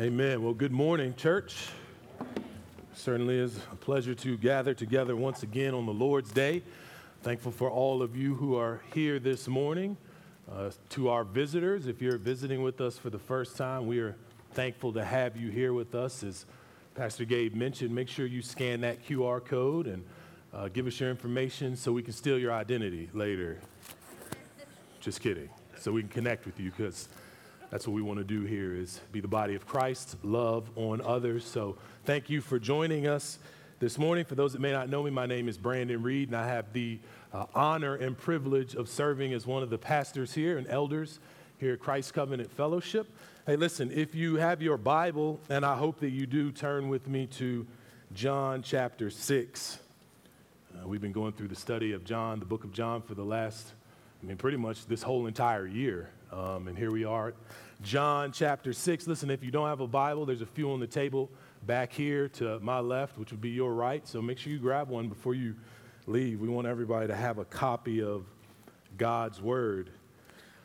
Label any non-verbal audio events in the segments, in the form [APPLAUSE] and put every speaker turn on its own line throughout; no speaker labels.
Amen. Well, good morning, church. Certainly is a pleasure to gather together once again on the Lord's Day. Thankful for all of you who are here this morning. Uh, to our visitors, if you're visiting with us for the first time, we are thankful to have you here with us. As Pastor Gabe mentioned, make sure you scan that QR code and uh, give us your information so we can steal your identity later. Just kidding. So we can connect with you because that's what we want to do here is be the body of Christ, love on others. So thank you for joining us this morning. For those that may not know me, my name is Brandon Reed, and I have the uh, honor and privilege of serving as one of the pastors here and elders here at Christ Covenant Fellowship. Hey, listen, if you have your Bible, and I hope that you do, turn with me to John chapter 6. Uh, we've been going through the study of John, the book of John, for the last, I mean, pretty much this whole entire year. Um, and here we are, John chapter 6. Listen, if you don't have a Bible, there's a few on the table back here to my left, which would be your right. So make sure you grab one before you leave. We want everybody to have a copy of God's Word.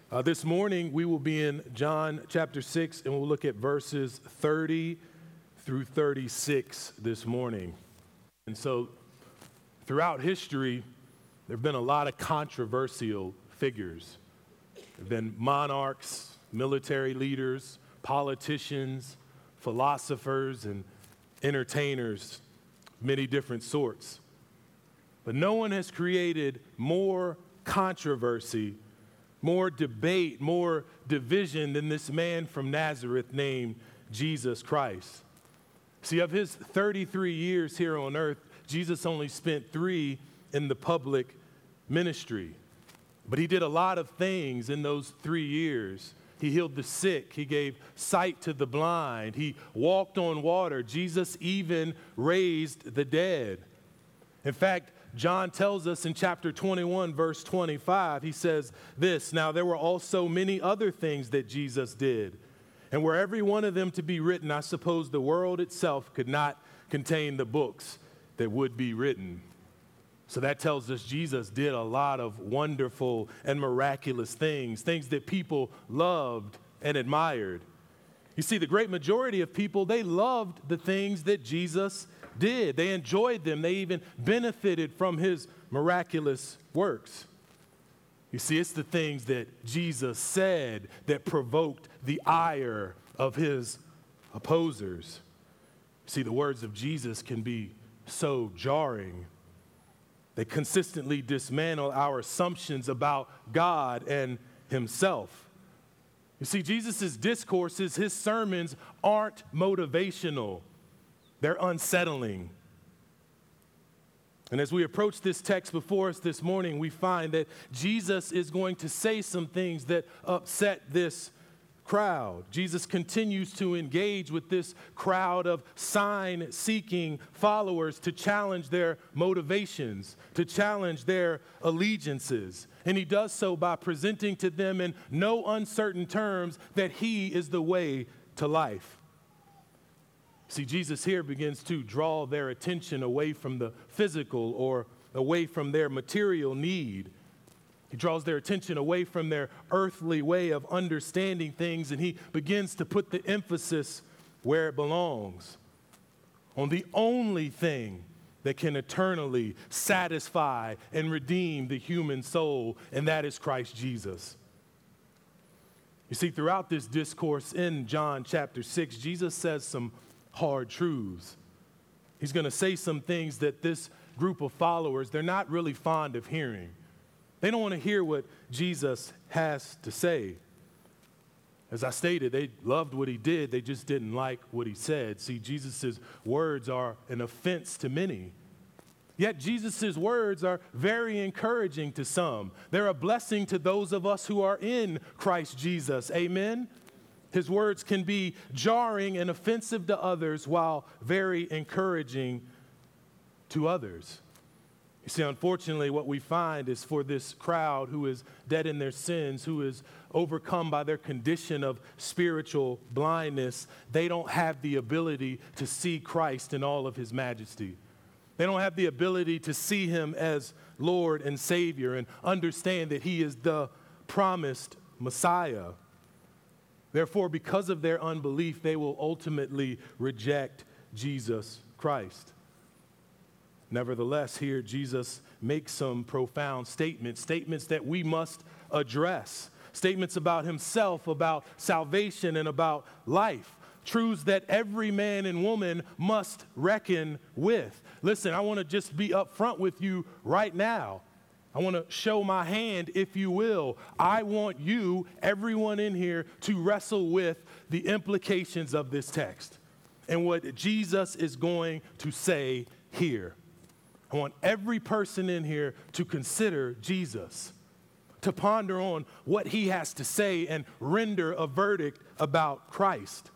Uh, this morning, we will be in John chapter 6, and we'll look at verses 30 through 36 this morning. And so, throughout history, there have been a lot of controversial figures there have been monarchs, military leaders, politicians, philosophers, and entertainers, many different sorts. But no one has created more controversy, more debate, more division than this man from Nazareth named Jesus Christ. See, of his 33 years here on earth, Jesus only spent three in the public ministry. But he did a lot of things in those three years. He healed the sick. He gave sight to the blind. He walked on water. Jesus even raised the dead. In fact, John tells us in chapter 21, verse 25, he says this Now there were also many other things that Jesus did. And were every one of them to be written, I suppose the world itself could not contain the books that would be written. So that tells us Jesus did a lot of wonderful and miraculous things, things that people loved and admired. You see, the great majority of people, they loved the things that Jesus did. They enjoyed them. They even benefited from his miraculous works. You see, it's the things that Jesus said that provoked the ire of his opposers. See, the words of Jesus can be so jarring they consistently dismantle our assumptions about God and Himself. You see, Jesus' discourses, his sermons aren't motivational, they're unsettling. And as we approach this text before us this morning, we find that Jesus is going to say some things that upset this crowd. Jesus continues to engage with this crowd of sign seeking followers to challenge their motivations, to challenge their allegiances. And he does so by presenting to them in no uncertain terms that he is the way to life. See, Jesus here begins to draw their attention away from the physical or away from their material need he draws their attention away from their earthly way of understanding things and he begins to put the emphasis where it belongs on the only thing that can eternally satisfy and redeem the human soul, and that is Christ Jesus. You see, throughout this discourse in John chapter 6, Jesus says some hard truths. He's going to say some things that this group of followers, they're not really fond of hearing. They don't want to hear what Jesus has to say. As I stated, they loved what he did, they just didn't like what he said. See, Jesus' words are an offense to many. Yet Jesus' words are very encouraging to some. They're a blessing to those of us who are in Christ Jesus. Amen? His words can be jarring and offensive to others while very encouraging to others. You see, unfortunately, what we find is for this crowd who is dead in their sins, who is overcome by their condition of spiritual blindness, they don't have the ability to see Christ in all of his majesty. They don't have the ability to see him as Lord and Savior and understand that he is the promised Messiah. Therefore, because of their unbelief, they will ultimately reject Jesus Christ. Nevertheless, here Jesus makes some profound statements, statements that we must address, statements about himself, about salvation, and about life. Truths that every man and woman must reckon with. Listen, I want to just be upfront with you right now. I want to show my hand, if you will. I want you, everyone in here, to wrestle with the implications of this text and what Jesus is going to say here. I want every person in here to consider Jesus, to ponder on what he has to say and render a verdict about Christ.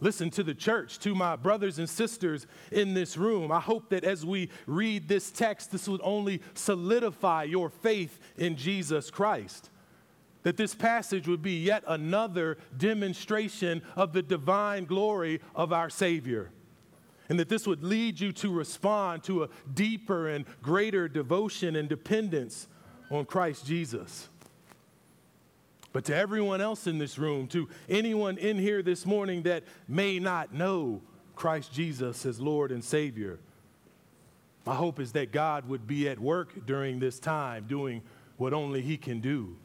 Listen to the church, to my brothers and sisters in this room. I hope that as we read this text, this would only solidify your faith in Jesus Christ. That this passage would be yet another demonstration of the divine glory of our Savior and that this would lead you to respond to a deeper and greater devotion and dependence on Christ Jesus. But to everyone else in this room, to anyone in here this morning that may not know Christ Jesus as Lord and Savior, my hope is that God would be at work during this time, doing what only He can do,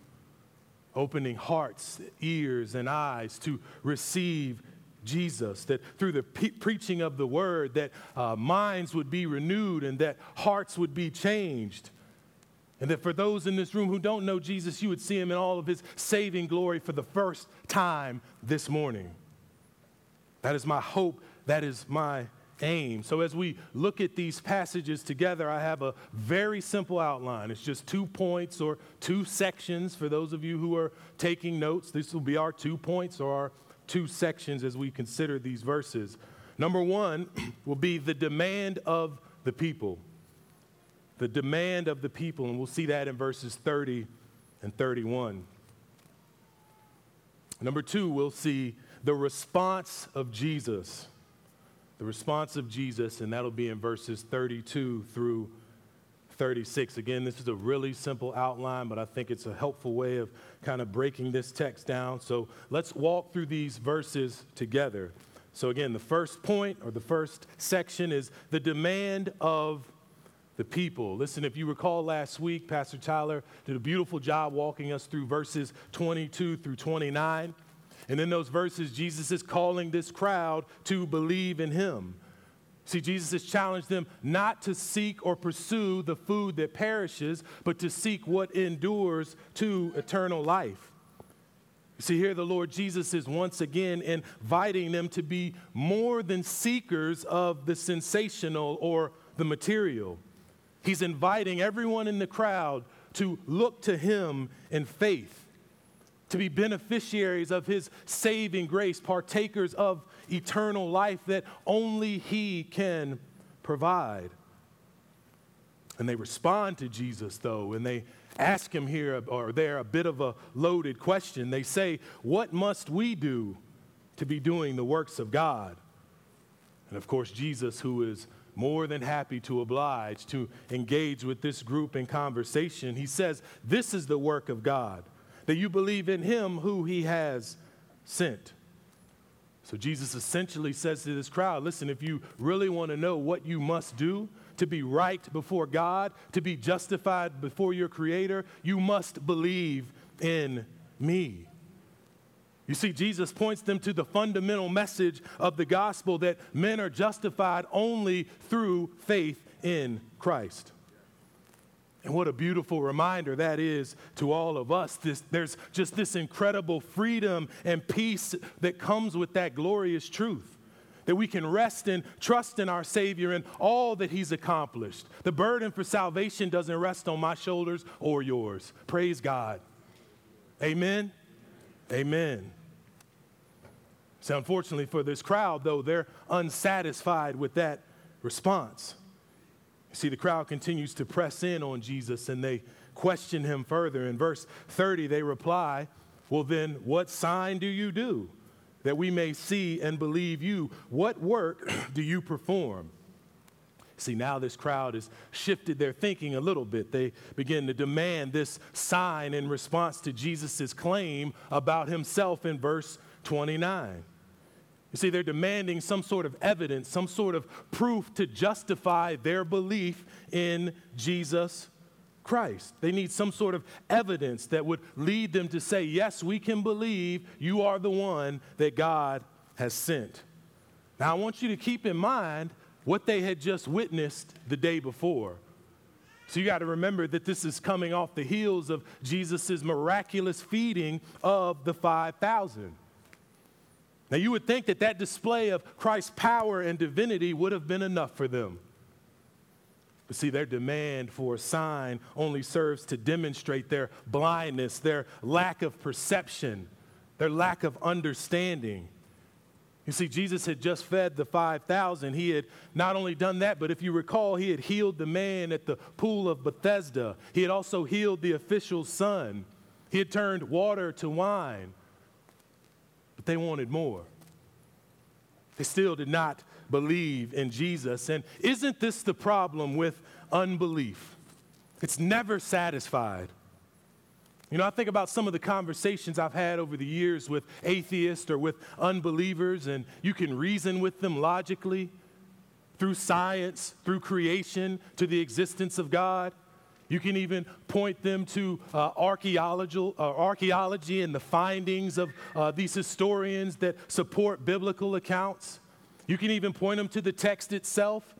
opening hearts, ears, and eyes to receive Jesus, that through the pe- preaching of the word, that uh, minds would be renewed and that hearts would be changed. And that for those in this room who don't know Jesus, you would see him in all of his saving glory for the first time this morning. That is my hope. That is my aim. So, as we look at these passages together, I have a very simple outline. It's just two points or two sections for those of you who are taking notes. This will be our two points or our two sections as we consider these verses. Number one [CLEARS THROAT] will be the demand of the people. The demand of the people, and we'll see that in verses 30 and 31. Number two, we'll see the response of Jesus. The response of Jesus, and that'll be in verses 32 through 36. Again, this is a really simple outline, but I think it's a helpful way of kind of breaking this text down. So let's walk through these verses together. So, again, the first point or the first section is the demand of the people. Listen, if you recall last week, Pastor Tyler did a beautiful job walking us through verses 22 through 29. And in those verses, Jesus is calling this crowd to believe in him. See, Jesus has challenged them not to seek or pursue the food that perishes, but to seek what endures to eternal life. See, here the Lord Jesus is once again inviting them to be more than seekers of the sensational or the material. He's inviting everyone in the crowd to look to Him in faith, to be beneficiaries of His saving grace, partakers of eternal life that only He can provide. And they respond to Jesus, though, and they ask him here or there a bit of a loaded question. They say, What must we do to be doing the works of God? And of course, Jesus, who is more than happy to oblige, to engage with this group in conversation, he says, This is the work of God, that you believe in him who he has sent. So Jesus essentially says to this crowd listen, if you really want to know what you must do to be right before God, to be justified before your Creator, you must believe in me. You see, Jesus points them to the fundamental message of the gospel that men are justified only through faith in Christ. And what a beautiful reminder that is to all of us. This, there's just this incredible freedom and peace that comes with that glorious truth. That we can rest and trust in our Savior and all that He's accomplished. The burden for salvation doesn't rest on my shoulders or yours. Praise God. Amen. Amen. So, unfortunately for this crowd, though, they're unsatisfied with that response. See, the crowd continues to press in on Jesus and they question him further. In verse 30, they reply, Well, then, what sign do you do that we may see and believe you? What work [CLEARS THROAT] do you perform? See, now this crowd has shifted their thinking a little bit. They begin to demand this sign in response to Jesus' claim about himself in verse 29. You see, they're demanding some sort of evidence, some sort of proof to justify their belief in Jesus Christ. They need some sort of evidence that would lead them to say, Yes, we can believe you are the one that God has sent. Now, I want you to keep in mind what they had just witnessed the day before. So you got to remember that this is coming off the heels of Jesus' miraculous feeding of the 5,000. Now, you would think that that display of Christ's power and divinity would have been enough for them. But see, their demand for a sign only serves to demonstrate their blindness, their lack of perception, their lack of understanding. You see, Jesus had just fed the 5,000. He had not only done that, but if you recall, he had healed the man at the pool of Bethesda. He had also healed the official's son. He had turned water to wine. But they wanted more. They still did not believe in Jesus. And isn't this the problem with unbelief? It's never satisfied. You know, I think about some of the conversations I've had over the years with atheists or with unbelievers, and you can reason with them logically through science, through creation, to the existence of God. You can even point them to uh, archaeology, uh, archaeology and the findings of uh, these historians that support biblical accounts. You can even point them to the text itself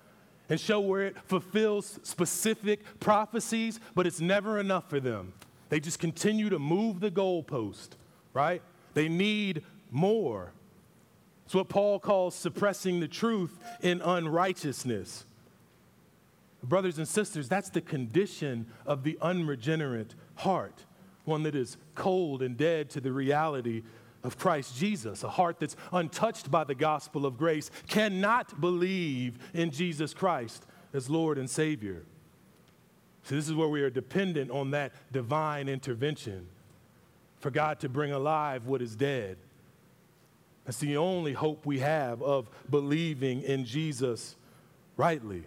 and show where it fulfills specific prophecies, but it's never enough for them. They just continue to move the goalpost, right? They need more. It's what Paul calls suppressing the truth in unrighteousness. Brothers and sisters, that's the condition of the unregenerate heart, one that is cold and dead to the reality of Christ Jesus, a heart that's untouched by the gospel of grace, cannot believe in Jesus Christ as Lord and Savior. So, this is where we are dependent on that divine intervention for God to bring alive what is dead. That's the only hope we have of believing in Jesus rightly.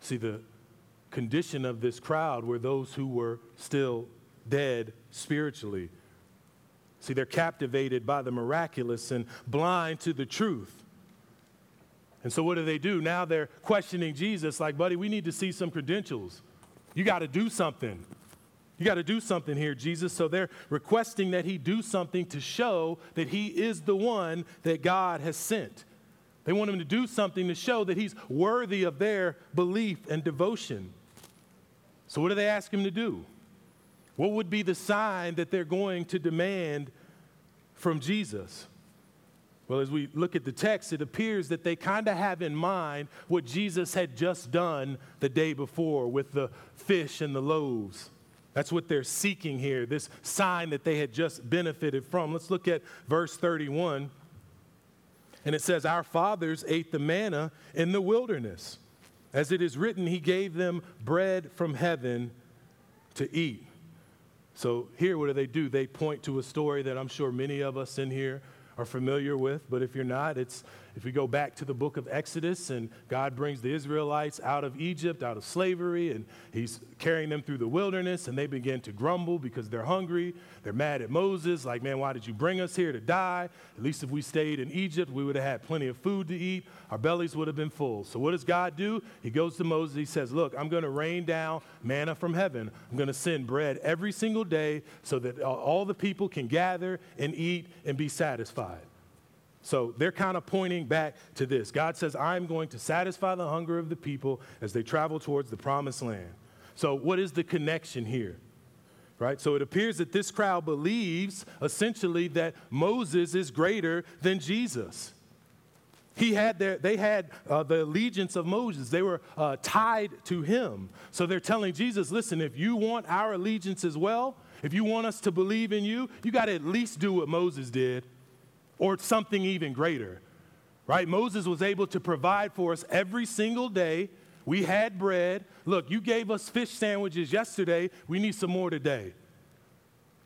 See, the condition of this crowd were those who were still dead spiritually. See, they're captivated by the miraculous and blind to the truth. And so, what do they do? Now they're questioning Jesus, like, buddy, we need to see some credentials. You got to do something. You got to do something here, Jesus. So they're requesting that he do something to show that he is the one that God has sent. They want him to do something to show that he's worthy of their belief and devotion. So, what do they ask him to do? What would be the sign that they're going to demand from Jesus? Well, as we look at the text, it appears that they kind of have in mind what Jesus had just done the day before with the fish and the loaves. That's what they're seeking here, this sign that they had just benefited from. Let's look at verse 31. And it says, Our fathers ate the manna in the wilderness. As it is written, He gave them bread from heaven to eat. So here, what do they do? They point to a story that I'm sure many of us in here are familiar with, but if you're not, it's if we go back to the book of Exodus and God brings the Israelites out of Egypt, out of slavery, and He's carrying them through the wilderness, and they begin to grumble because they're hungry. They're mad at Moses, like, man, why did you bring us here to die? At least if we stayed in Egypt, we would have had plenty of food to eat. Our bellies would have been full. So, what does God do? He goes to Moses. He says, Look, I'm going to rain down manna from heaven. I'm going to send bread every single day so that all the people can gather and eat and be satisfied. So they're kind of pointing back to this. God says, I'm going to satisfy the hunger of the people as they travel towards the promised land. So, what is the connection here? Right? So it appears that this crowd believes essentially that Moses is greater than Jesus. He had their, they had uh, the allegiance of Moses. They were uh, tied to him. So they're telling Jesus, listen, if you want our allegiance as well, if you want us to believe in you, you got to at least do what Moses did or something even greater, right? Moses was able to provide for us every single day. We had bread. Look, you gave us fish sandwiches yesterday. We need some more today.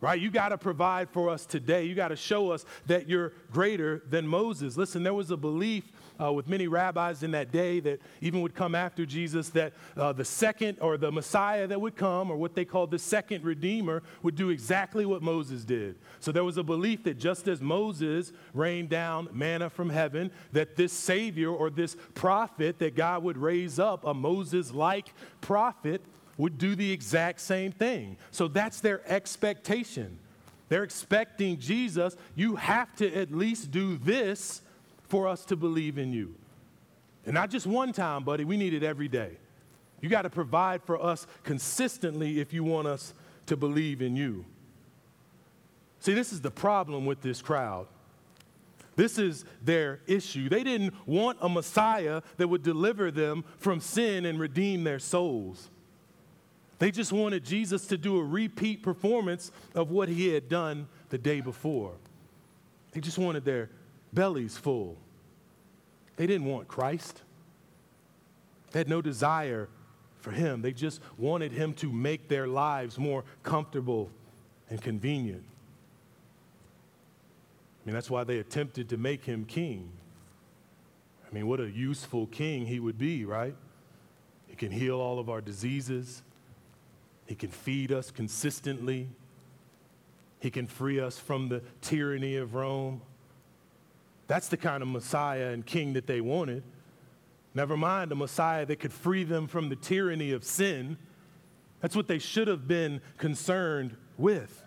right? You got to provide for us today. You got to show us that you're greater than Moses. Listen, there was a belief uh, with many rabbis in that day that even would come after Jesus that uh, the second or the Messiah that would come, or what they called the second Redeemer, would do exactly what Moses did. So there was a belief that just as Moses rained down manna from heaven, that this Savior or this prophet that God would raise up, a Moses like prophet, would do the exact same thing. So that's their expectation. They're expecting Jesus, you have to at least do this for us to believe in you. And not just one time, buddy, we need it every day. You got to provide for us consistently if you want us to believe in you. See, this is the problem with this crowd. This is their issue. They didn't want a Messiah that would deliver them from sin and redeem their souls. They just wanted Jesus to do a repeat performance of what he had done the day before. They just wanted their bellies full. They didn't want Christ. They had no desire for him. They just wanted him to make their lives more comfortable and convenient. I mean, that's why they attempted to make him king. I mean, what a useful king he would be, right? He can heal all of our diseases, he can feed us consistently, he can free us from the tyranny of Rome. That's the kind of Messiah and king that they wanted. Never mind a Messiah that could free them from the tyranny of sin. That's what they should have been concerned with.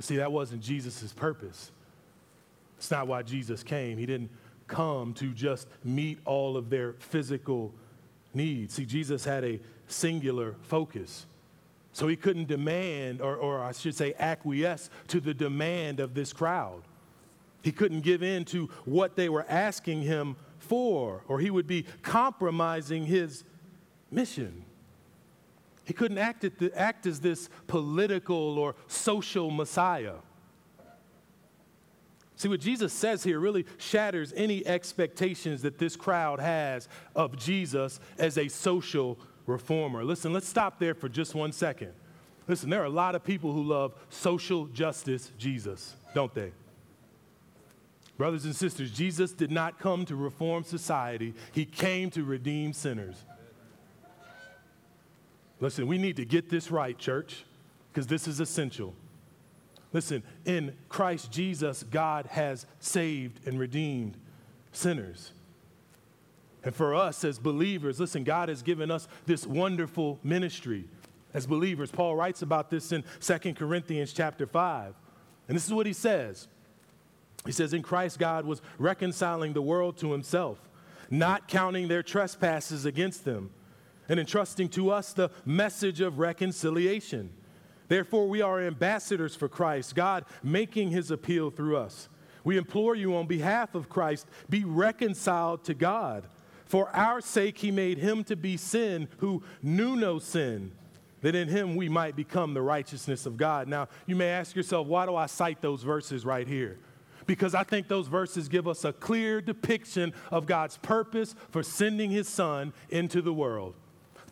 See, that wasn't Jesus' purpose. It's not why Jesus came. He didn't come to just meet all of their physical needs. See, Jesus had a singular focus. So he couldn't demand, or, or I should say, acquiesce to the demand of this crowd. He couldn't give in to what they were asking him for, or he would be compromising his mission. He couldn't act, the, act as this political or social Messiah. See, what Jesus says here really shatters any expectations that this crowd has of Jesus as a social reformer. Listen, let's stop there for just one second. Listen, there are a lot of people who love social justice Jesus, don't they? Brothers and sisters, Jesus did not come to reform society, He came to redeem sinners. Listen, we need to get this right, church, because this is essential. Listen, in Christ Jesus, God has saved and redeemed sinners. And for us as believers, listen, God has given us this wonderful ministry as believers. Paul writes about this in 2 Corinthians chapter 5. And this is what he says. He says, In Christ, God was reconciling the world to himself, not counting their trespasses against them, and entrusting to us the message of reconciliation. Therefore, we are ambassadors for Christ, God making his appeal through us. We implore you on behalf of Christ, be reconciled to God. For our sake, he made him to be sin who knew no sin, that in him we might become the righteousness of God. Now, you may ask yourself, why do I cite those verses right here? Because I think those verses give us a clear depiction of God's purpose for sending his son into the world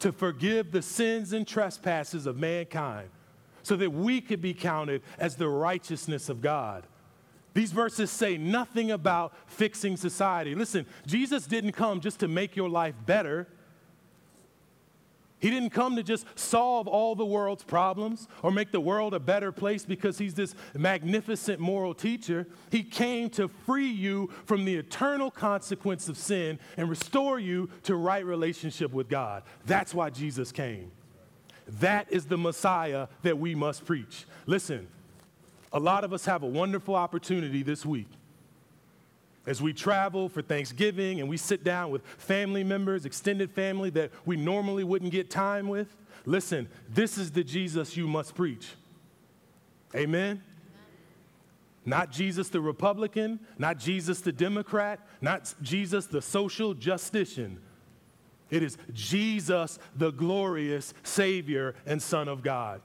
to forgive the sins and trespasses of mankind so that we could be counted as the righteousness of God. These verses say nothing about fixing society. Listen, Jesus didn't come just to make your life better. He didn't come to just solve all the world's problems or make the world a better place because he's this magnificent moral teacher. He came to free you from the eternal consequence of sin and restore you to right relationship with God. That's why Jesus came. That is the Messiah that we must preach. Listen, a lot of us have a wonderful opportunity this week as we travel for Thanksgiving and we sit down with family members, extended family that we normally wouldn't get time with, listen, this is the Jesus you must preach. Amen? Not Jesus the Republican, not Jesus the Democrat, not Jesus the social justician. It is Jesus the glorious Savior and Son of God.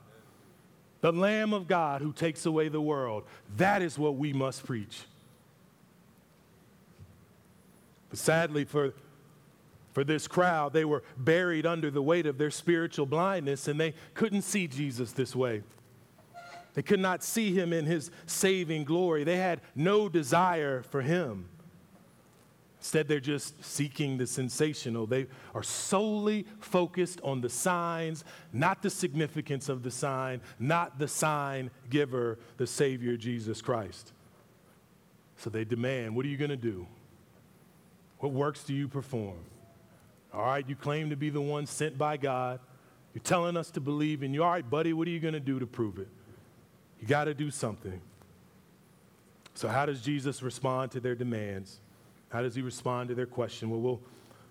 The Lamb of God who takes away the world. That is what we must preach. Sadly, for, for this crowd, they were buried under the weight of their spiritual blindness and they couldn't see Jesus this way. They could not see him in his saving glory. They had no desire for him. Instead, they're just seeking the sensational. They are solely focused on the signs, not the significance of the sign, not the sign giver, the Savior, Jesus Christ. So they demand, What are you going to do? What works do you perform? All right, you claim to be the one sent by God. You're telling us to believe in you. All right, buddy, what are you going to do to prove it? You got to do something. So, how does Jesus respond to their demands? How does he respond to their question? Well, we'll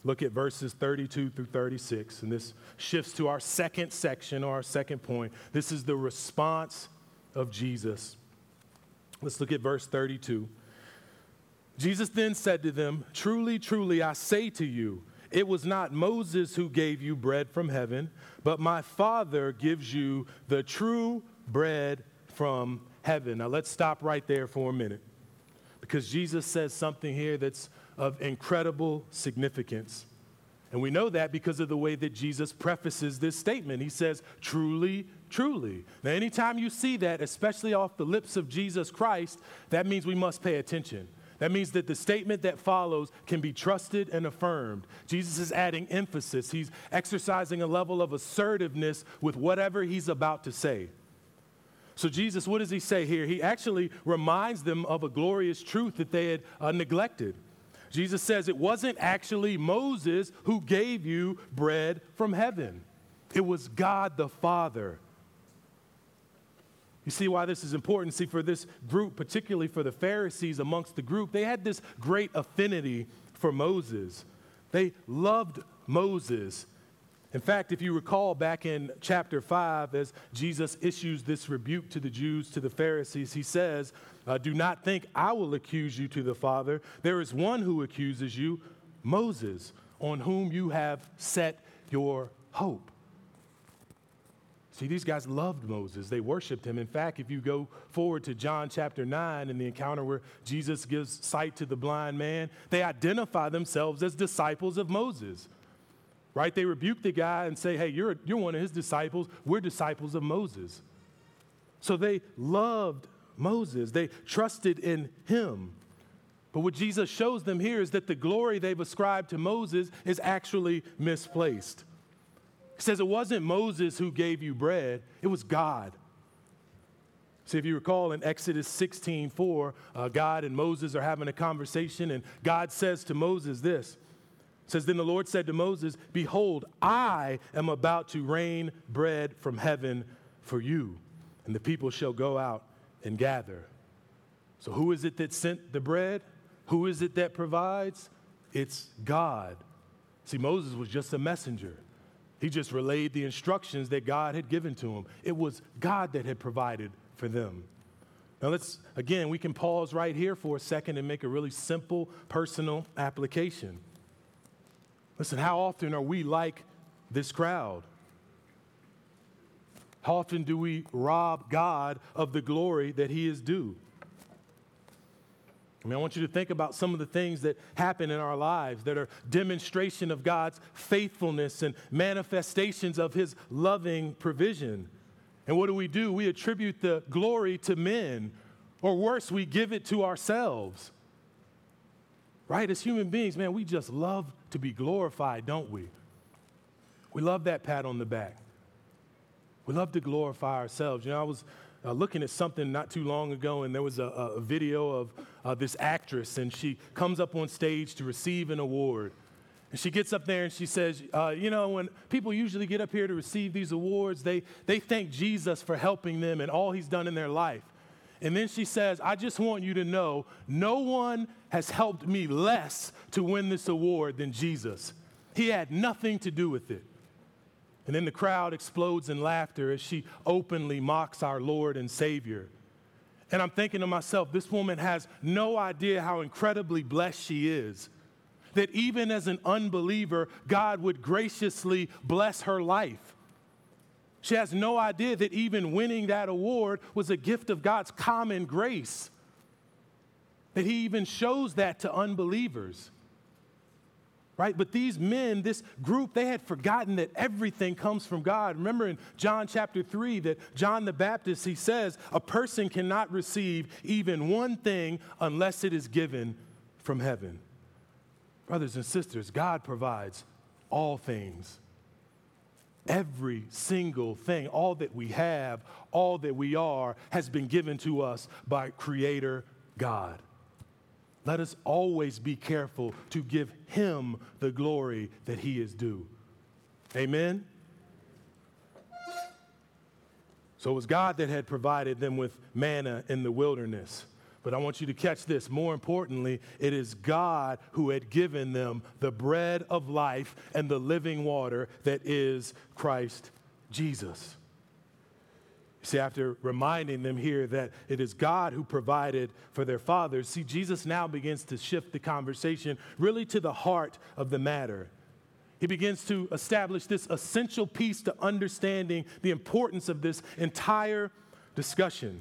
look at verses 32 through 36, and this shifts to our second section or our second point. This is the response of Jesus. Let's look at verse 32. Jesus then said to them, Truly, truly, I say to you, it was not Moses who gave you bread from heaven, but my Father gives you the true bread from heaven. Now let's stop right there for a minute because Jesus says something here that's of incredible significance. And we know that because of the way that Jesus prefaces this statement. He says, truly, truly. Now, anytime you see that, especially off the lips of Jesus Christ, that means we must pay attention. That means that the statement that follows can be trusted and affirmed. Jesus is adding emphasis, he's exercising a level of assertiveness with whatever he's about to say. So, Jesus, what does he say here? He actually reminds them of a glorious truth that they had uh, neglected. Jesus says it wasn't actually Moses who gave you bread from heaven, it was God the Father. You see why this is important? See, for this group, particularly for the Pharisees amongst the group, they had this great affinity for Moses. They loved Moses. In fact, if you recall back in chapter 5, as Jesus issues this rebuke to the Jews, to the Pharisees, he says, uh, Do not think I will accuse you to the Father. There is one who accuses you, Moses, on whom you have set your hope. See, these guys loved Moses. They worshiped him. In fact, if you go forward to John chapter 9 and the encounter where Jesus gives sight to the blind man, they identify themselves as disciples of Moses right? They rebuke the guy and say, hey, you're, you're one of his disciples. We're disciples of Moses. So they loved Moses, they trusted in him. But what Jesus shows them here is that the glory they've ascribed to Moses is actually misplaced. Says it wasn't Moses who gave you bread, it was God. See, if you recall in Exodus 16 4, uh, God and Moses are having a conversation, and God says to Moses this says, Then the Lord said to Moses, Behold, I am about to rain bread from heaven for you, and the people shall go out and gather. So, who is it that sent the bread? Who is it that provides? It's God. See, Moses was just a messenger. He just relayed the instructions that God had given to him. It was God that had provided for them. Now, let's, again, we can pause right here for a second and make a really simple personal application. Listen, how often are we like this crowd? How often do we rob God of the glory that He is due? I mean, I want you to think about some of the things that happen in our lives that are demonstration of God's faithfulness and manifestations of His loving provision. And what do we do? We attribute the glory to men, or worse, we give it to ourselves. Right? As human beings, man, we just love to be glorified, don't we? We love that pat on the back. We love to glorify ourselves. You know, I was uh, looking at something not too long ago, and there was a, a video of uh, this actress, and she comes up on stage to receive an award. And she gets up there and she says, uh, You know, when people usually get up here to receive these awards, they, they thank Jesus for helping them and all he's done in their life. And then she says, I just want you to know no one has helped me less to win this award than Jesus. He had nothing to do with it. And then the crowd explodes in laughter as she openly mocks our Lord and Savior. And I'm thinking to myself, this woman has no idea how incredibly blessed she is. That even as an unbeliever, God would graciously bless her life. She has no idea that even winning that award was a gift of God's common grace. That He even shows that to unbelievers. Right? But these men, this group, they had forgotten that everything comes from God. Remember in John chapter 3 that John the Baptist, he says, a person cannot receive even one thing unless it is given from heaven. Brothers and sisters, God provides all things. Every single thing, all that we have, all that we are, has been given to us by Creator God. Let us always be careful to give Him the glory that He is due. Amen? So it was God that had provided them with manna in the wilderness. But I want you to catch this. More importantly, it is God who had given them the bread of life and the living water that is Christ Jesus. See, after reminding them here that it is God who provided for their fathers, see, Jesus now begins to shift the conversation really to the heart of the matter. He begins to establish this essential piece to understanding the importance of this entire discussion.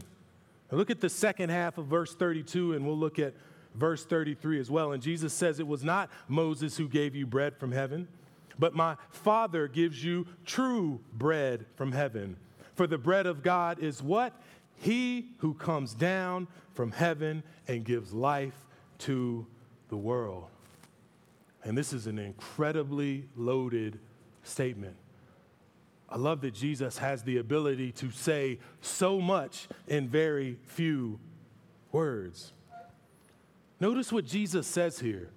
Now look at the second half of verse 32, and we'll look at verse 33 as well. And Jesus says, It was not Moses who gave you bread from heaven, but my Father gives you true bread from heaven. For the bread of God is what? He who comes down from heaven and gives life to the world. And this is an incredibly loaded statement. I love that Jesus has the ability to say so much in very few words. Notice what Jesus says here.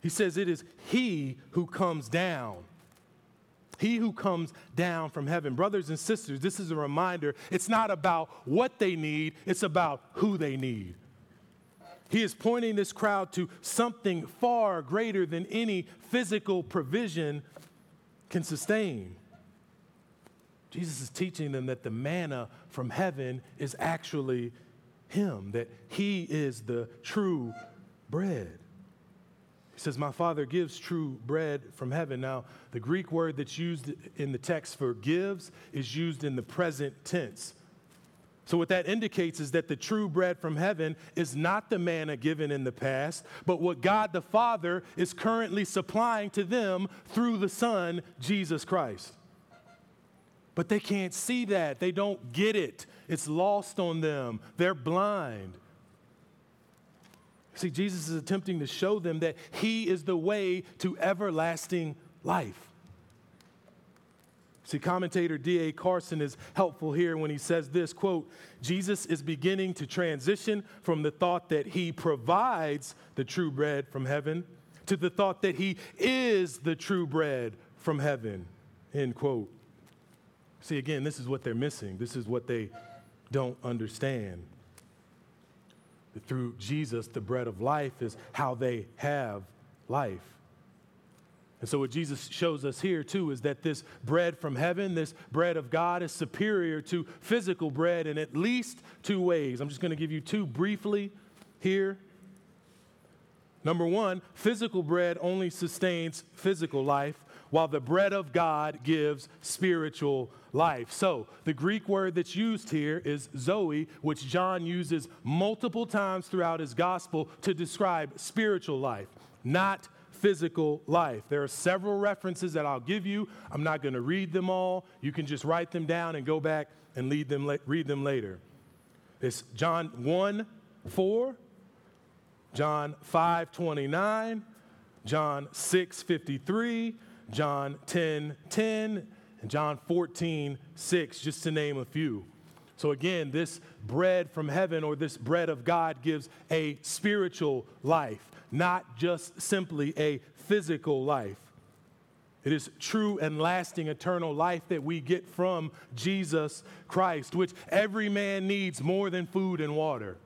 He says, It is He who comes down. He who comes down from heaven. Brothers and sisters, this is a reminder. It's not about what they need, it's about who they need. He is pointing this crowd to something far greater than any physical provision can sustain. Jesus is teaching them that the manna from heaven is actually Him, that He is the true bread. Says, My Father gives true bread from heaven. Now, the Greek word that's used in the text for gives is used in the present tense. So, what that indicates is that the true bread from heaven is not the manna given in the past, but what God the Father is currently supplying to them through the Son, Jesus Christ. But they can't see that. They don't get it. It's lost on them. They're blind. See, Jesus is attempting to show them that He is the way to everlasting life. See, commentator D.A. Carson is helpful here when he says this quote, Jesus is beginning to transition from the thought that he provides the true bread from heaven to the thought that he is the true bread from heaven, end quote. See, again, this is what they're missing. This is what they don't understand. Through Jesus, the bread of life is how they have life. And so, what Jesus shows us here, too, is that this bread from heaven, this bread of God, is superior to physical bread in at least two ways. I'm just going to give you two briefly here. Number one, physical bread only sustains physical life, while the bread of God gives spiritual life. So, the Greek word that's used here is zoe, which John uses multiple times throughout his gospel to describe spiritual life, not physical life. There are several references that I'll give you. I'm not going to read them all. You can just write them down and go back and read them, read them later. It's John 1 4, John 5 29, John 6 53, John 10 10, and John 14 6, just to name a few. So, again, this bread from heaven or this bread of God gives a spiritual life, not just simply a physical life. It is true and lasting eternal life that we get from Jesus Christ, which every man needs more than food and water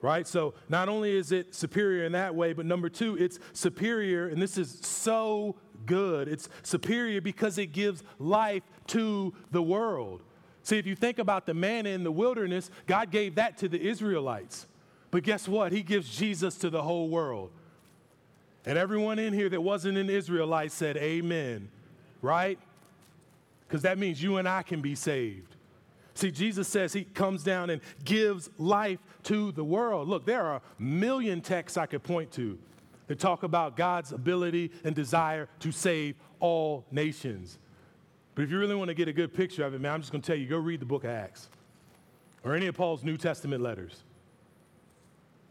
right? So not only is it superior in that way, but number two, it's superior, and this is so good. It's superior because it gives life to the world. See, if you think about the manna in the wilderness, God gave that to the Israelites. But guess what? He gives Jesus to the whole world. And everyone in here that wasn't an Israelite said, Amen, right? Because that means you and I can be saved. See, Jesus says he comes down and gives life to the world. Look, there are a million texts I could point to. that talk about God's ability and desire to save all nations. But if you really want to get a good picture of it, man, I'm just going to tell you go read the book of Acts or any of Paul's New Testament letters.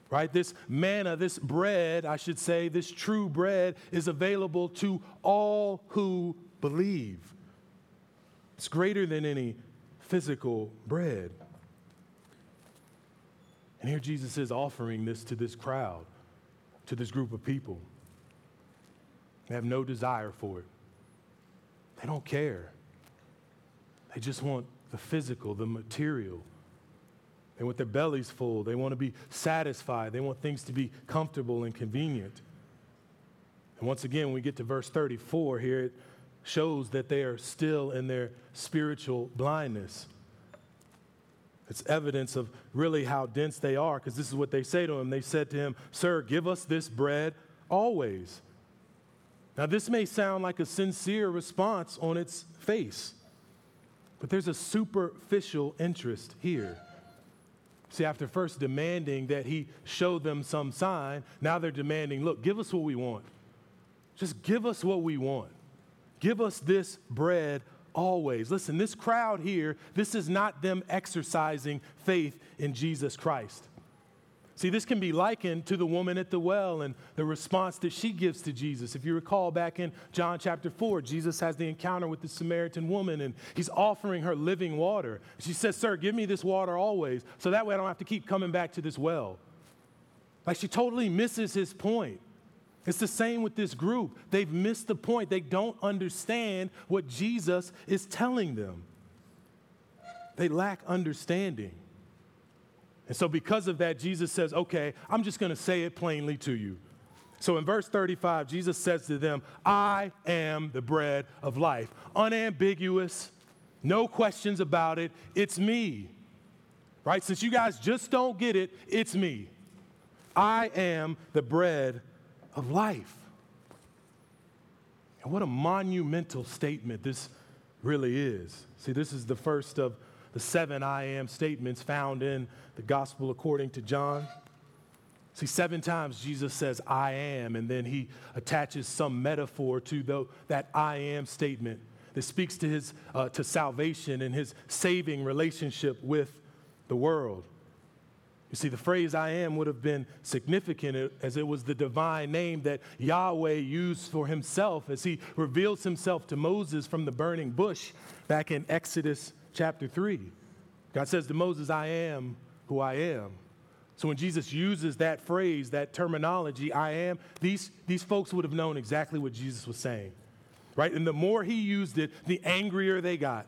Right? This manna, this bread, I should say, this true bread is available to all who believe. It's greater than any physical bread. And here Jesus is offering this to this crowd, to this group of people. They have no desire for it. They don't care. They just want the physical, the material. They want their bellies full. They want to be satisfied. They want things to be comfortable and convenient. And once again, when we get to verse 34 here, shows that they are still in their spiritual blindness. It's evidence of really how dense they are, because this is what they say to him. They said to him, Sir, give us this bread always. Now, this may sound like a sincere response on its face, but there's a superficial interest here. See, after first demanding that he show them some sign, now they're demanding, look, give us what we want. Just give us what we want. Give us this bread always. Listen, this crowd here, this is not them exercising faith in Jesus Christ. See, this can be likened to the woman at the well and the response that she gives to Jesus. If you recall back in John chapter 4, Jesus has the encounter with the Samaritan woman and he's offering her living water. She says, Sir, give me this water always, so that way I don't have to keep coming back to this well. Like she totally misses his point. It's the same with this group. They've missed the point. They don't understand what Jesus is telling them. They lack understanding. And so, because of that, Jesus says, Okay, I'm just going to say it plainly to you. So, in verse 35, Jesus says to them, I am the bread of life. Unambiguous, no questions about it. It's me. Right? Since you guys just don't get it, it's me. I am the bread of life. And what a monumental statement this really is. See, this is the first of the seven I am statements found in the gospel according to John. See, seven times Jesus says, I am, and then he attaches some metaphor to the, that I am statement that speaks to his uh, to salvation and his saving relationship with the world. You see, the phrase I am would have been significant as it was the divine name that Yahweh used for himself as he reveals himself to Moses from the burning bush back in Exodus chapter 3. God says to Moses, I am who I am. So when Jesus uses that phrase, that terminology, I am, these, these folks would have known exactly what Jesus was saying, right? And the more he used it, the angrier they got.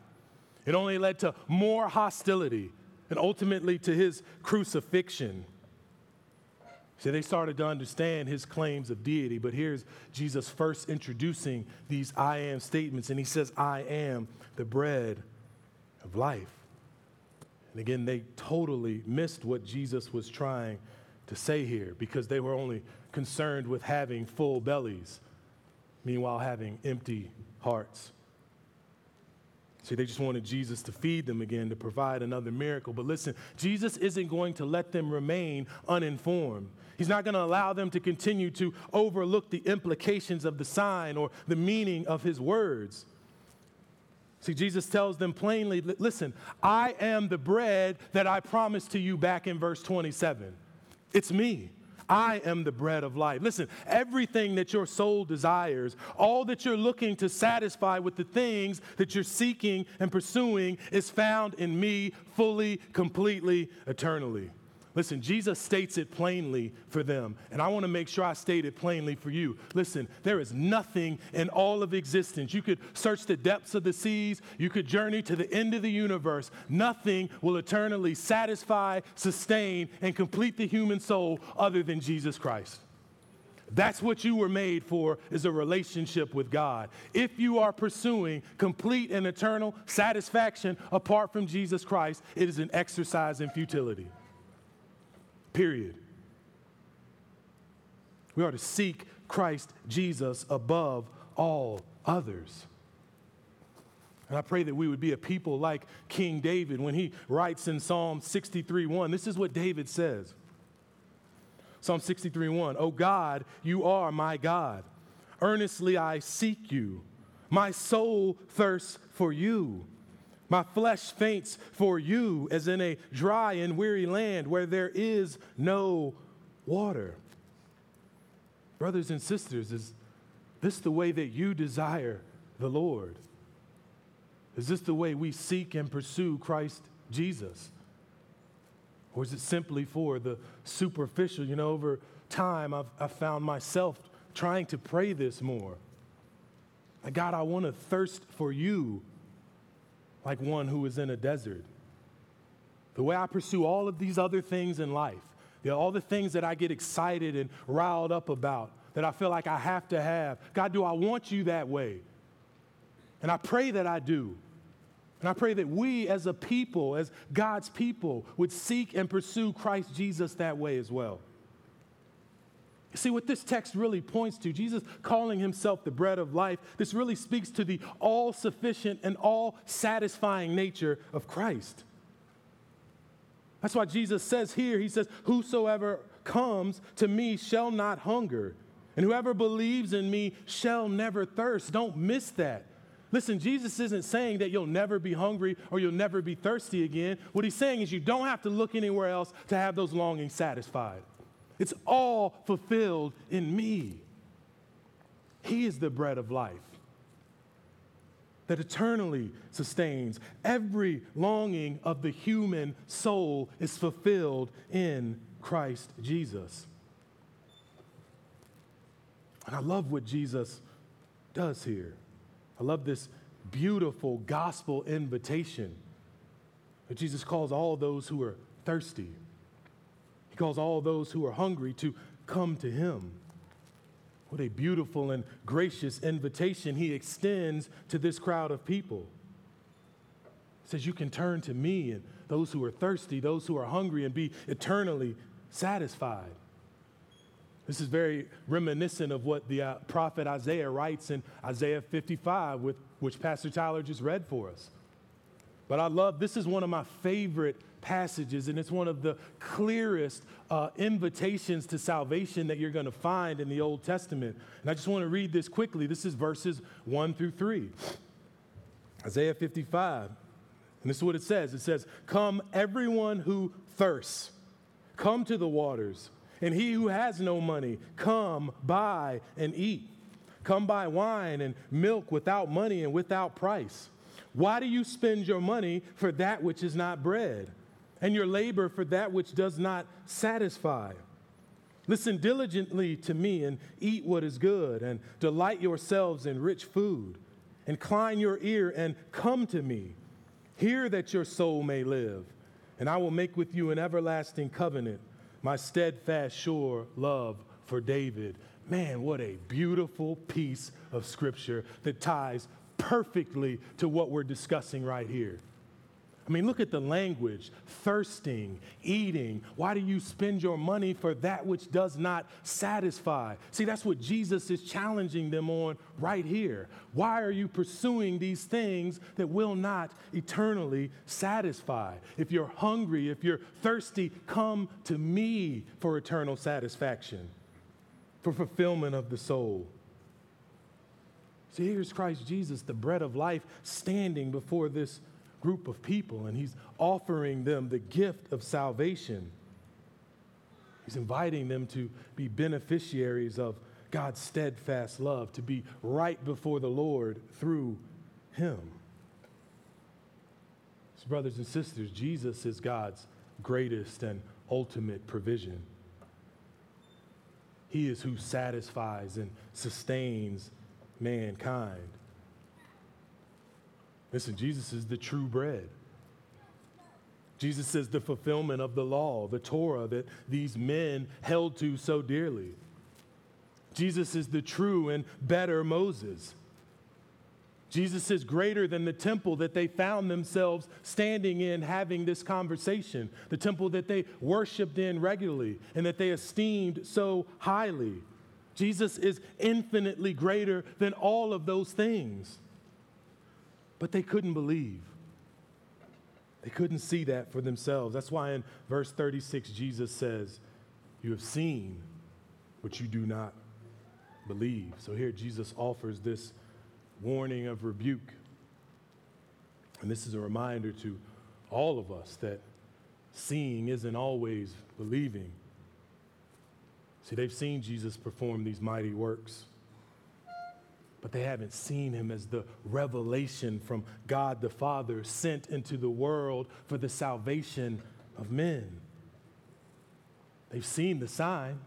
It only led to more hostility and ultimately to his crucifixion. See, they started to understand his claims of deity, but here's Jesus first introducing these I am statements, and he says, I am the bread of life. And again, they totally missed what Jesus was trying to say here because they were only concerned with having full bellies, meanwhile, having empty hearts. See, they just wanted Jesus to feed them again, to provide another miracle. But listen, Jesus isn't going to let them remain uninformed. He's not going to allow them to continue to overlook the implications of the sign or the meaning of his words. See, Jesus tells them plainly listen, I am the bread that I promised to you back in verse 27. It's me. I am the bread of life. Listen, everything that your soul desires, all that you're looking to satisfy with the things that you're seeking and pursuing, is found in me fully, completely, eternally. Listen, Jesus states it plainly for them, and I want to make sure I state it plainly for you. Listen, there is nothing in all of existence. You could search the depths of the seas, you could journey to the end of the universe. Nothing will eternally satisfy, sustain, and complete the human soul other than Jesus Christ. That's what you were made for is a relationship with God. If you are pursuing complete and eternal satisfaction apart from Jesus Christ, it is an exercise in futility. Period. We are to seek Christ Jesus above all others. And I pray that we would be a people like King David when he writes in Psalm 63 1. This is what David says Psalm 63 1. Oh God, you are my God. Earnestly I seek you. My soul thirsts for you. My flesh faints for you as in a dry and weary land where there is no water. Brothers and sisters, is this the way that you desire the Lord? Is this the way we seek and pursue Christ Jesus? Or is it simply for the superficial? You know, over time, I've, I've found myself trying to pray this more. God, I want to thirst for you like one who is in a desert. The way I pursue all of these other things in life, all the things that I get excited and riled up about, that I feel like I have to have. God, do I want you that way? And I pray that I do. And I pray that we as a people, as God's people, would seek and pursue Christ Jesus that way as well. See what this text really points to, Jesus calling himself the bread of life, this really speaks to the all sufficient and all satisfying nature of Christ. That's why Jesus says here, He says, Whosoever comes to me shall not hunger, and whoever believes in me shall never thirst. Don't miss that. Listen, Jesus isn't saying that you'll never be hungry or you'll never be thirsty again. What He's saying is you don't have to look anywhere else to have those longings satisfied. It's all fulfilled in me. He is the bread of life that eternally sustains. Every longing of the human soul is fulfilled in Christ Jesus. And I love what Jesus does here. I love this beautiful gospel invitation that Jesus calls all those who are thirsty calls all those who are hungry to come to him. What a beautiful and gracious invitation he extends to this crowd of people. He says, You can turn to me and those who are thirsty, those who are hungry, and be eternally satisfied. This is very reminiscent of what the uh, prophet Isaiah writes in Isaiah 55, with, which Pastor Tyler just read for us. But I love, this is one of my favorite passages, and it's one of the clearest uh, invitations to salvation that you're going to find in the Old Testament. And I just want to read this quickly. This is verses 1 through 3. Isaiah 55. And this is what it says it says, Come, everyone who thirsts, come to the waters. And he who has no money, come, buy and eat. Come buy wine and milk without money and without price. Why do you spend your money for that which is not bread, and your labor for that which does not satisfy? Listen diligently to me and eat what is good, and delight yourselves in rich food. Incline your ear and come to me. Hear that your soul may live, and I will make with you an everlasting covenant, my steadfast, sure love for David. Man, what a beautiful piece of scripture that ties perfectly to what we're discussing right here. I mean, look at the language thirsting, eating. Why do you spend your money for that which does not satisfy? See, that's what Jesus is challenging them on right here. Why are you pursuing these things that will not eternally satisfy? If you're hungry, if you're thirsty, come to me for eternal satisfaction, for fulfillment of the soul. See, here's Christ Jesus, the bread of life, standing before this group of people, and he's offering them the gift of salvation. He's inviting them to be beneficiaries of God's steadfast love, to be right before the Lord through him. So brothers and sisters, Jesus is God's greatest and ultimate provision. He is who satisfies and sustains mankind. Listen, Jesus is the true bread. Jesus is the fulfillment of the law, the Torah that these men held to so dearly. Jesus is the true and better Moses. Jesus is greater than the temple that they found themselves standing in having this conversation, the temple that they worshiped in regularly and that they esteemed so highly. Jesus is infinitely greater than all of those things. But they couldn't believe. They couldn't see that for themselves. That's why in verse 36, Jesus says, You have seen, but you do not believe. So here Jesus offers this warning of rebuke. And this is a reminder to all of us that seeing isn't always believing. See, they've seen Jesus perform these mighty works, but they haven't seen him as the revelation from God the Father sent into the world for the salvation of men. They've seen the sign,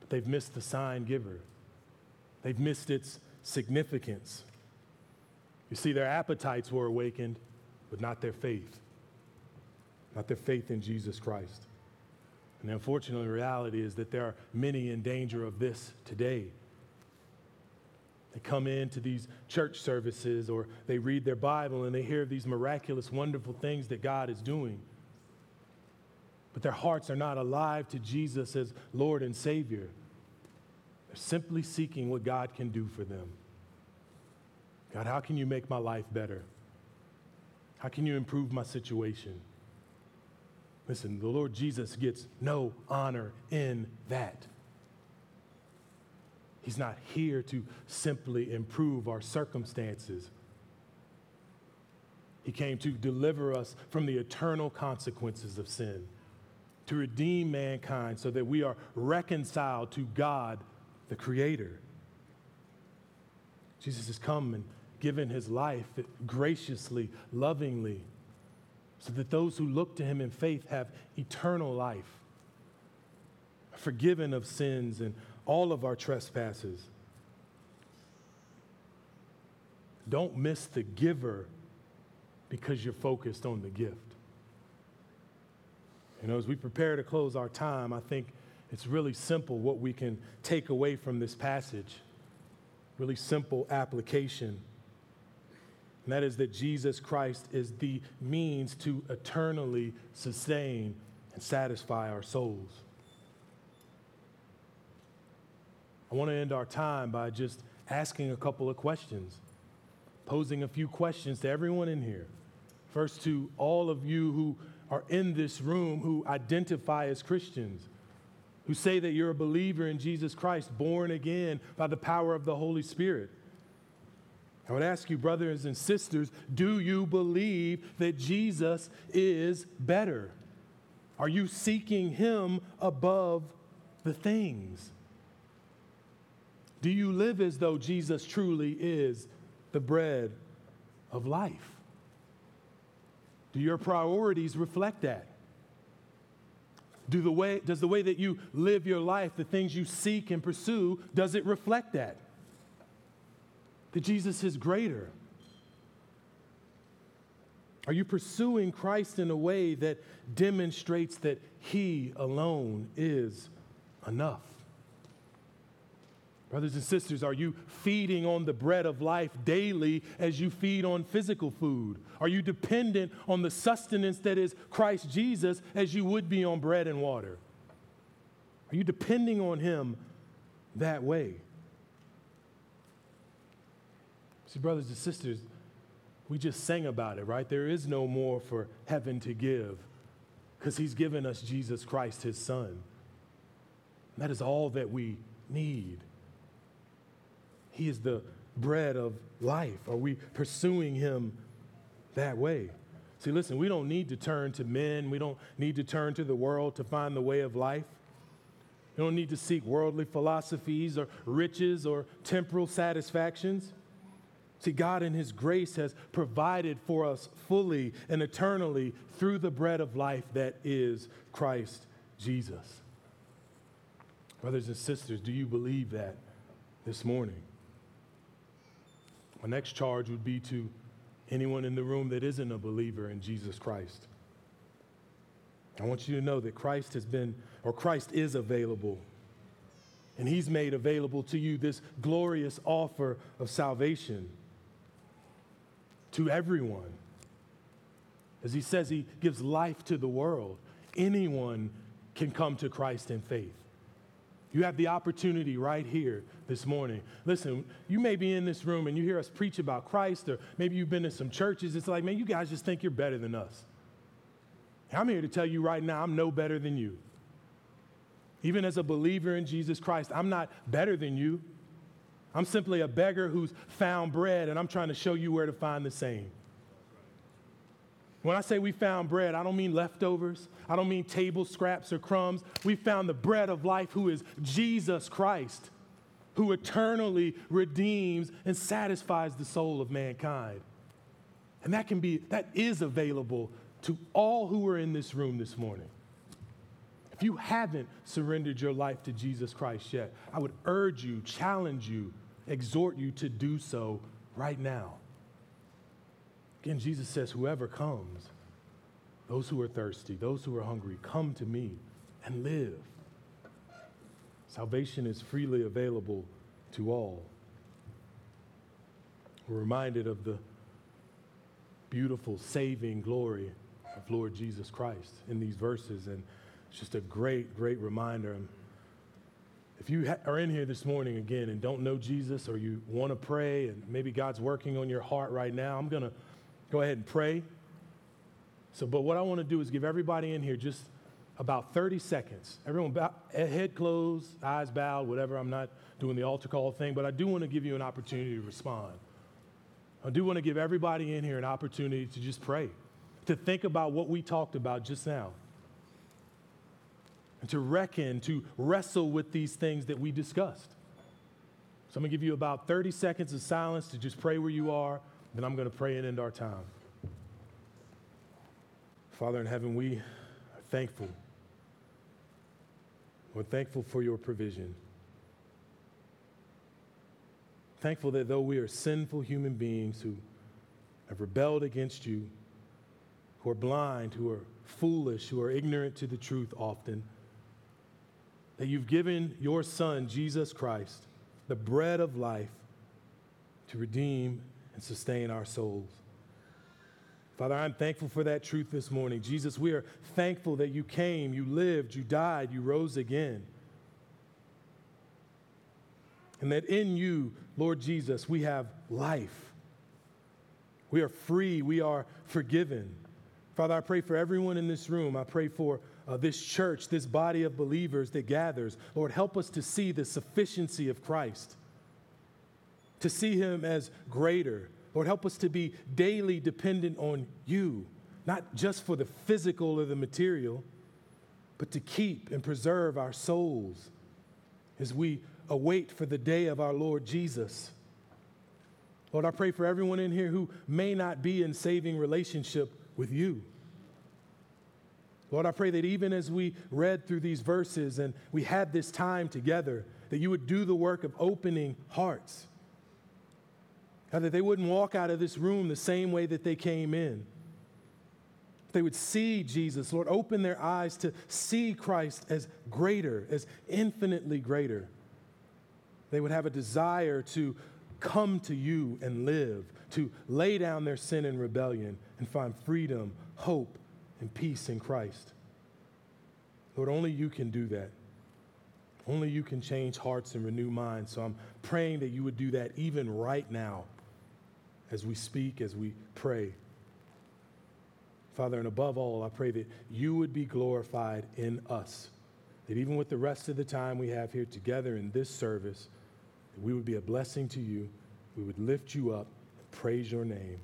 but they've missed the sign giver. They've missed its significance. You see, their appetites were awakened, but not their faith, not their faith in Jesus Christ. And unfortunately, the reality is that there are many in danger of this today. They come into these church services or they read their Bible and they hear these miraculous, wonderful things that God is doing. But their hearts are not alive to Jesus as Lord and Savior. They're simply seeking what God can do for them. God, how can you make my life better? How can you improve my situation? Listen, the Lord Jesus gets no honor in that. He's not here to simply improve our circumstances. He came to deliver us from the eternal consequences of sin, to redeem mankind so that we are reconciled to God, the Creator. Jesus has come and given his life graciously, lovingly so that those who look to him in faith have eternal life, forgiven of sins and all of our trespasses. Don't miss the giver because you're focused on the gift. You know, as we prepare to close our time, I think it's really simple what we can take away from this passage. Really simple application and that is that Jesus Christ is the means to eternally sustain and satisfy our souls. I want to end our time by just asking a couple of questions, posing a few questions to everyone in here. First, to all of you who are in this room who identify as Christians, who say that you're a believer in Jesus Christ, born again by the power of the Holy Spirit. I would ask you, brothers and sisters, do you believe that Jesus is better? Are you seeking him above the things? Do you live as though Jesus truly is the bread of life? Do your priorities reflect that? Do the way, does the way that you live your life, the things you seek and pursue, does it reflect that? that Jesus is greater? Are you pursuing Christ in a way that demonstrates that He alone is enough? Brothers and sisters, are you feeding on the bread of life daily as you feed on physical food? Are you dependent on the sustenance that is Christ Jesus as you would be on bread and water? Are you depending on Him that way? See, brothers and sisters, we just sang about it, right? There is no more for heaven to give because he's given us Jesus Christ, his son. That is all that we need. He is the bread of life. Are we pursuing him that way? See, listen, we don't need to turn to men, we don't need to turn to the world to find the way of life. We don't need to seek worldly philosophies or riches or temporal satisfactions. See, God in His grace has provided for us fully and eternally through the bread of life that is Christ Jesus. Brothers and sisters, do you believe that this morning? My next charge would be to anyone in the room that isn't a believer in Jesus Christ. I want you to know that Christ has been, or Christ is available, and He's made available to you this glorious offer of salvation to everyone. As he says, he gives life to the world. Anyone can come to Christ in faith. You have the opportunity right here this morning. Listen, you may be in this room and you hear us preach about Christ, or maybe you've been to some churches. It's like, man, you guys just think you're better than us. I'm here to tell you right now, I'm no better than you. Even as a believer in Jesus Christ, I'm not better than you. I'm simply a beggar who's found bread, and I'm trying to show you where to find the same. When I say we found bread, I don't mean leftovers. I don't mean table scraps or crumbs. We found the bread of life, who is Jesus Christ, who eternally redeems and satisfies the soul of mankind. And that can be, that is available to all who are in this room this morning. If you haven't surrendered your life to Jesus Christ yet, I would urge you, challenge you, exhort you to do so right now. Again, Jesus says, Whoever comes, those who are thirsty, those who are hungry, come to me and live. Salvation is freely available to all. We're reminded of the beautiful saving glory of Lord Jesus Christ in these verses, and it's just a great, great reminder. If you ha- are in here this morning again and don't know Jesus, or you want to pray, and maybe God's working on your heart right now, I'm going to go ahead and pray. So, but what I want to do is give everybody in here just about 30 seconds. Everyone, bow, head closed, eyes bowed, whatever. I'm not doing the altar call thing, but I do want to give you an opportunity to respond. I do want to give everybody in here an opportunity to just pray, to think about what we talked about just now, and to reckon, to wrestle with these things that we discussed. So I'm going to give you about 30 seconds of silence to just pray where you are, then I'm going to pray and end our time. Father in heaven, we are thankful. We're thankful for your provision. Thankful that though we are sinful human beings who have rebelled against you, who are blind, who are foolish, who are ignorant to the truth often, that you've given your Son, Jesus Christ, the bread of life to redeem and sustain our souls. Father, I'm thankful for that truth this morning. Jesus, we are thankful that you came, you lived, you died, you rose again. And that in you, Lord Jesus, we have life. We are free, we are forgiven. Father, I pray for everyone in this room. I pray for uh, this church, this body of believers that gathers. Lord, help us to see the sufficiency of Christ, to see him as greater. Lord, help us to be daily dependent on you, not just for the physical or the material, but to keep and preserve our souls as we await for the day of our Lord Jesus. Lord, I pray for everyone in here who may not be in saving relationship with you. Lord, I pray that even as we read through these verses and we had this time together, that you would do the work of opening hearts. God, that they wouldn't walk out of this room the same way that they came in. They would see Jesus, Lord, open their eyes to see Christ as greater, as infinitely greater. They would have a desire to come to you and live, to lay down their sin and rebellion and find freedom, hope, and peace in Christ. Lord, only you can do that. Only you can change hearts and renew minds. So I'm praying that you would do that even right now as we speak, as we pray. Father, and above all, I pray that you would be glorified in us. That even with the rest of the time we have here together in this service, we would be a blessing to you. We would lift you up, and praise your name.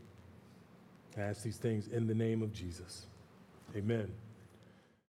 I ask these things in the name of Jesus. Amen.